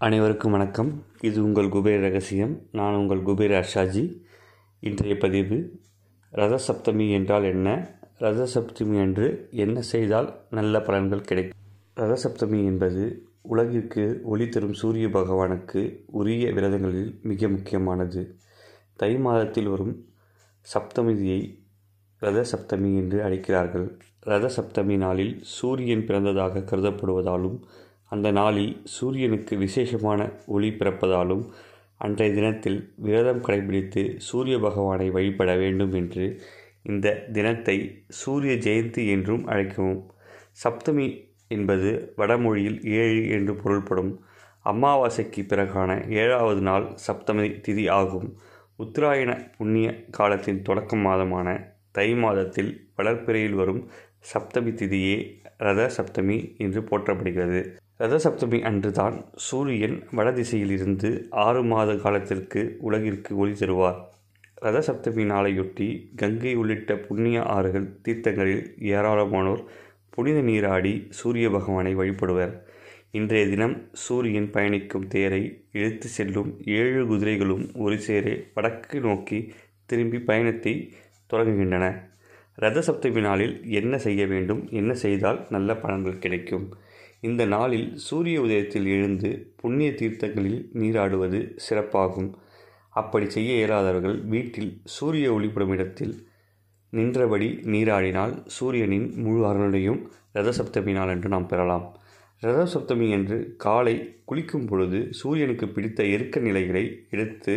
அனைவருக்கும் வணக்கம். இது உங்கள் குபேர் ரகசியம். நான் உங்கள் குபேர் அர்ஷாஜி. இன்றைய பதிவு ரத சப்தமி என்றால் என்ன? ரத சப்தமி என்ன செய்தால் நல்ல பலன்கள் கிடைக்கும்? ரத சப்தமி என்பது உலகிற்கு ஒளி தரும் சூரிய பகவானுக்கு உரிய விரதங்களில் மிக முக்கியமானது. தை மாதத்தில் வரும் சப்தமிதியை ரத சப்தமி என்று அழைக்கிறார்கள். ரத சப்தமி நாளில் சூரியன் பிறந்ததாக கருதப்படுவதாலும் அந்த நாளில் சூரியனுக்கு விசேஷமான ஒளி பிறப்பதாலும் அன்றைய தினத்தில் விரதம் கடைபிடித்து சூரிய பகவானை வழிபட வேண்டும் என்று இந்த தினத்தை சூரிய ஜெயந்தி என்றும் அழைக்கவும். சப்தமி என்பது வடமொழியில் ஏழு என்று பொருள்படும் அமாவாசைக்கு பிறகான ஏழாவது நாள் சப்தமி திதி ஆகும். உத்தராயண புண்ணிய காலத்தின் தொடக்க மாதமான தை மாதத்தில் வளர்ப்பிறையில் வரும் சப்தமி திதியே ரத சப்தமி என்று போற்றப்படுகிறது. ரதசப்தமி அன்றுதான் சூரியன் வடதிசையில் இருந்து ஆறு மாத காலத்திற்கு உலகிற்கு ஒளி தருவார். ரதசப்தமி நாளையொட்டி கங்கை உள்ளிட்ட புண்ணிய ஆறுகள் தீர்த்தங்களில் ஏராளமானோர் புனித நீராடி சூரிய பகவானை வழிபடுவர். இன்றைய தினம் சூரியன் பயணிக்கும் தேரை இழுத்து செல்லும் ஏழு குதிரைகளும் ஒரு சேர வடக்கு நோக்கி திரும்பி பயணத்தை தொடங்குகின்றன. ரதசப்தமி நாளில் என்ன செய்ய வேண்டும் என்ன செய்தால் நல்ல பலன்கள் கிடைக்கும்? இந்த நாளில் சூரிய உதயத்தில் எழுந்து புண்ணிய தீர்த்தங்களில் நீராடுவது சிறப்பாகும். அப்படி செய்ய இயலாதவர்கள் வீட்டில் சூரிய ஒளிப்படும் இடத்தில் நின்றபடி நீராடினால் சூரியனின் முழு அருளையும் ரதசப்தமி நாள் என்று நாம் பெறலாம். ரதசப்தமி என்று காலை குளிக்கும் பொழுது சூரியனுக்கு பிடித்த எருக்க நிலைகளை எடுத்து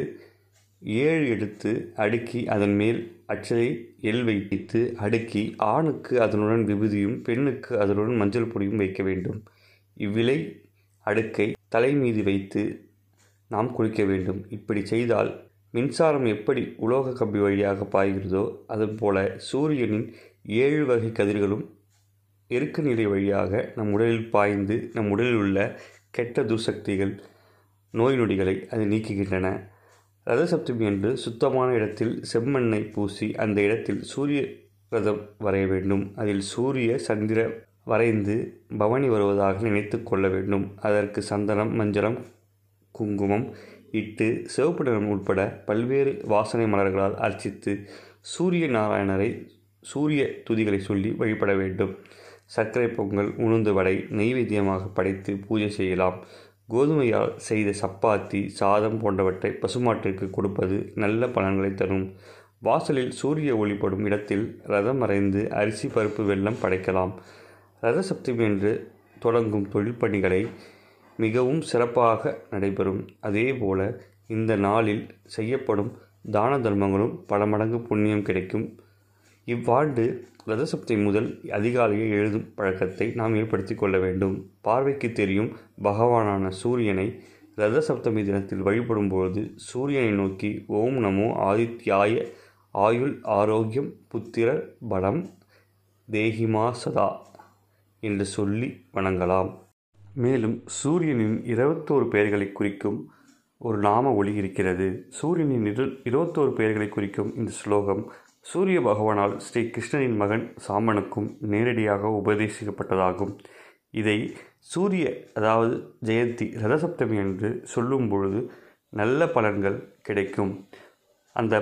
ஏழு எடுத்து அடுக்கி அதன் மேல் அச்சலை எல் வைத்து அடுக்கி ஆணுக்கு அதனுடன் விபூதியும் பெண்ணுக்கு அதனுடன் மஞ்சள் பொடியும் வைக்க வேண்டும். இவ்விலை அடுக்கை தலை மீது வைத்து நாம் குளிக்க வேண்டும். இப்படி செய்தால் மின்சாரம் எப்படி உலோக கம்பி வழியாக பாய்கிறதோ அதுபோல சூரியனின் ஏழு வகை கதிர்களும் இறுக்க நிலை வழியாக நம் உடலில் பாய்ந்து நம் உடலில் உள்ள கெட்ட துசக்திகள் நோய் நொடிகளை அது நீக்குகின்றன. ரத சப்தமி சுத்தமான இடத்தில் செம்மண்ணை பூசி அந்த இடத்தில் சூரிய ரதம் வரைய வேண்டும். அதில் சூரிய சந்திர வரைந்து பவனி வருவதாக நினைத்து கொள்ள வேண்டும். அதற்கு சந்தனம் மஞ்சளம் குங்குமம் இட்டு சிவப்பு நிறம் உட்பட பல்வேறு வாசனை மலர்களால் அர்ச்சித்து சூரிய நாராயணரை சூரிய துதிகளை சொல்லி வழிபட வேண்டும். சர்க்கரை பொங்கல் உளுந்து வடை நெய்வேத்தியமாக படைத்து பூஜை செய்யலாம். கோதுமையால் செய்த சப்பாத்தி சாதம் போன்றவற்றை பசுமாட்டிற்கு கொடுப்பது நல்ல பலன்களை தரும். வாசலில் சூரிய ஒளிப்படும் இடத்தில் ரதம் மறைந்து அரிசி பருப்பு வெள்ளம் படைக்கலாம். ரதசப்தமி என்று தொடங்கும் தொழில் பணிகளை மிகவும் சிறப்பாக நடைபெறும். அதேபோல இந்த நாளில் செய்யப்படும் தான தர்மங்களும் பல மடங்கு புண்ணியம் கிடைக்கும். இவ்வாண்டு ரதசப்தி முதல் அதிகாலையில் எழுதும் பழக்கத்தை நாம் ஏற்படுத்தி கொள்ள வேண்டும். பார்வைக்கு தெரியும் பகவானான சூரியனை ரதசப்தமி தினத்தில் வழிபடும்போது சூரியனை நோக்கி ஓம் நமோ ஆதித்யாய ஆயுள் ஆரோக்கியம் புத்திர பலம் தேகிமா சதா. என்று சொல்லி வணங்கலாம். மேலும் சூரியனின் இருபத்தோரு பெயர்களை குறிக்கும் ஒரு நாம ஒளி இருக்கிறது. சூரியனின் இரு இருபத்தோரு பெயர்களை குறிக்கும் இந்த ஸ்லோகம் சூரிய பகவானால் ஸ்ரீ கிருஷ்ணனின் மகன் சாமனுக்கும் நேரடியாக உபதேசிக்கப்பட்டதாகும். இதை சூரிய அதாவது ஜெயந்தி ரதசப்தமி என்று சொல்லும் பொழுது நல்ல பலன்கள் கிடைக்கும். அந்த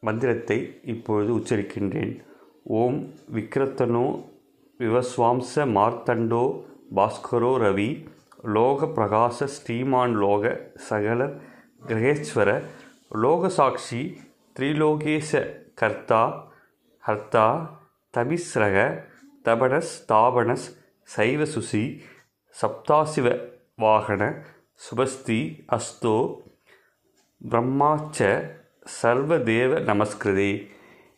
மந்திரத்தை இப்பொழுது உச்சரிக்கின்றேன். ஓம் விக்ரத்தனோ விவஸ்வாம்ச மார்த்தண்டோ பாஸ்கரோ ரவி லோக பிரகாச ஸ்ரீமான் லோக சகல கிரகேஸ்வர லோகசாட்சி திரிலோகேச கர்த்தா ஹர்த்தா தபிஸ்ரக தபனஸ் தாபனஸ் சைவசுசி சப்தாசிவ வாகன சுபஸ்தி அஸ்தோ பிரம்மாச்ச சர்வதேவ நமஸ்கிருதே.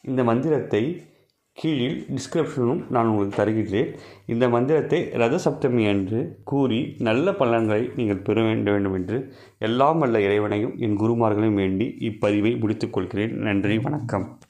இந்த மந்திரத்தை கீழில் டிஸ்கிரிப்ஷனும் நான் உங்களுக்கு தருகின்றேன் இந்த மந்திரத்தை ரத சப்தமி அன்று கூறி நல்ல பலன்களை நீங்கள் பெற வேண்டும் என்று எல்லாம் வல்ல இறைவனையும் என் குருமார்களையும் வேண்டி இப்பதிவை முடித்துக்கொள்கிறேன் நன்றி வணக்கம்.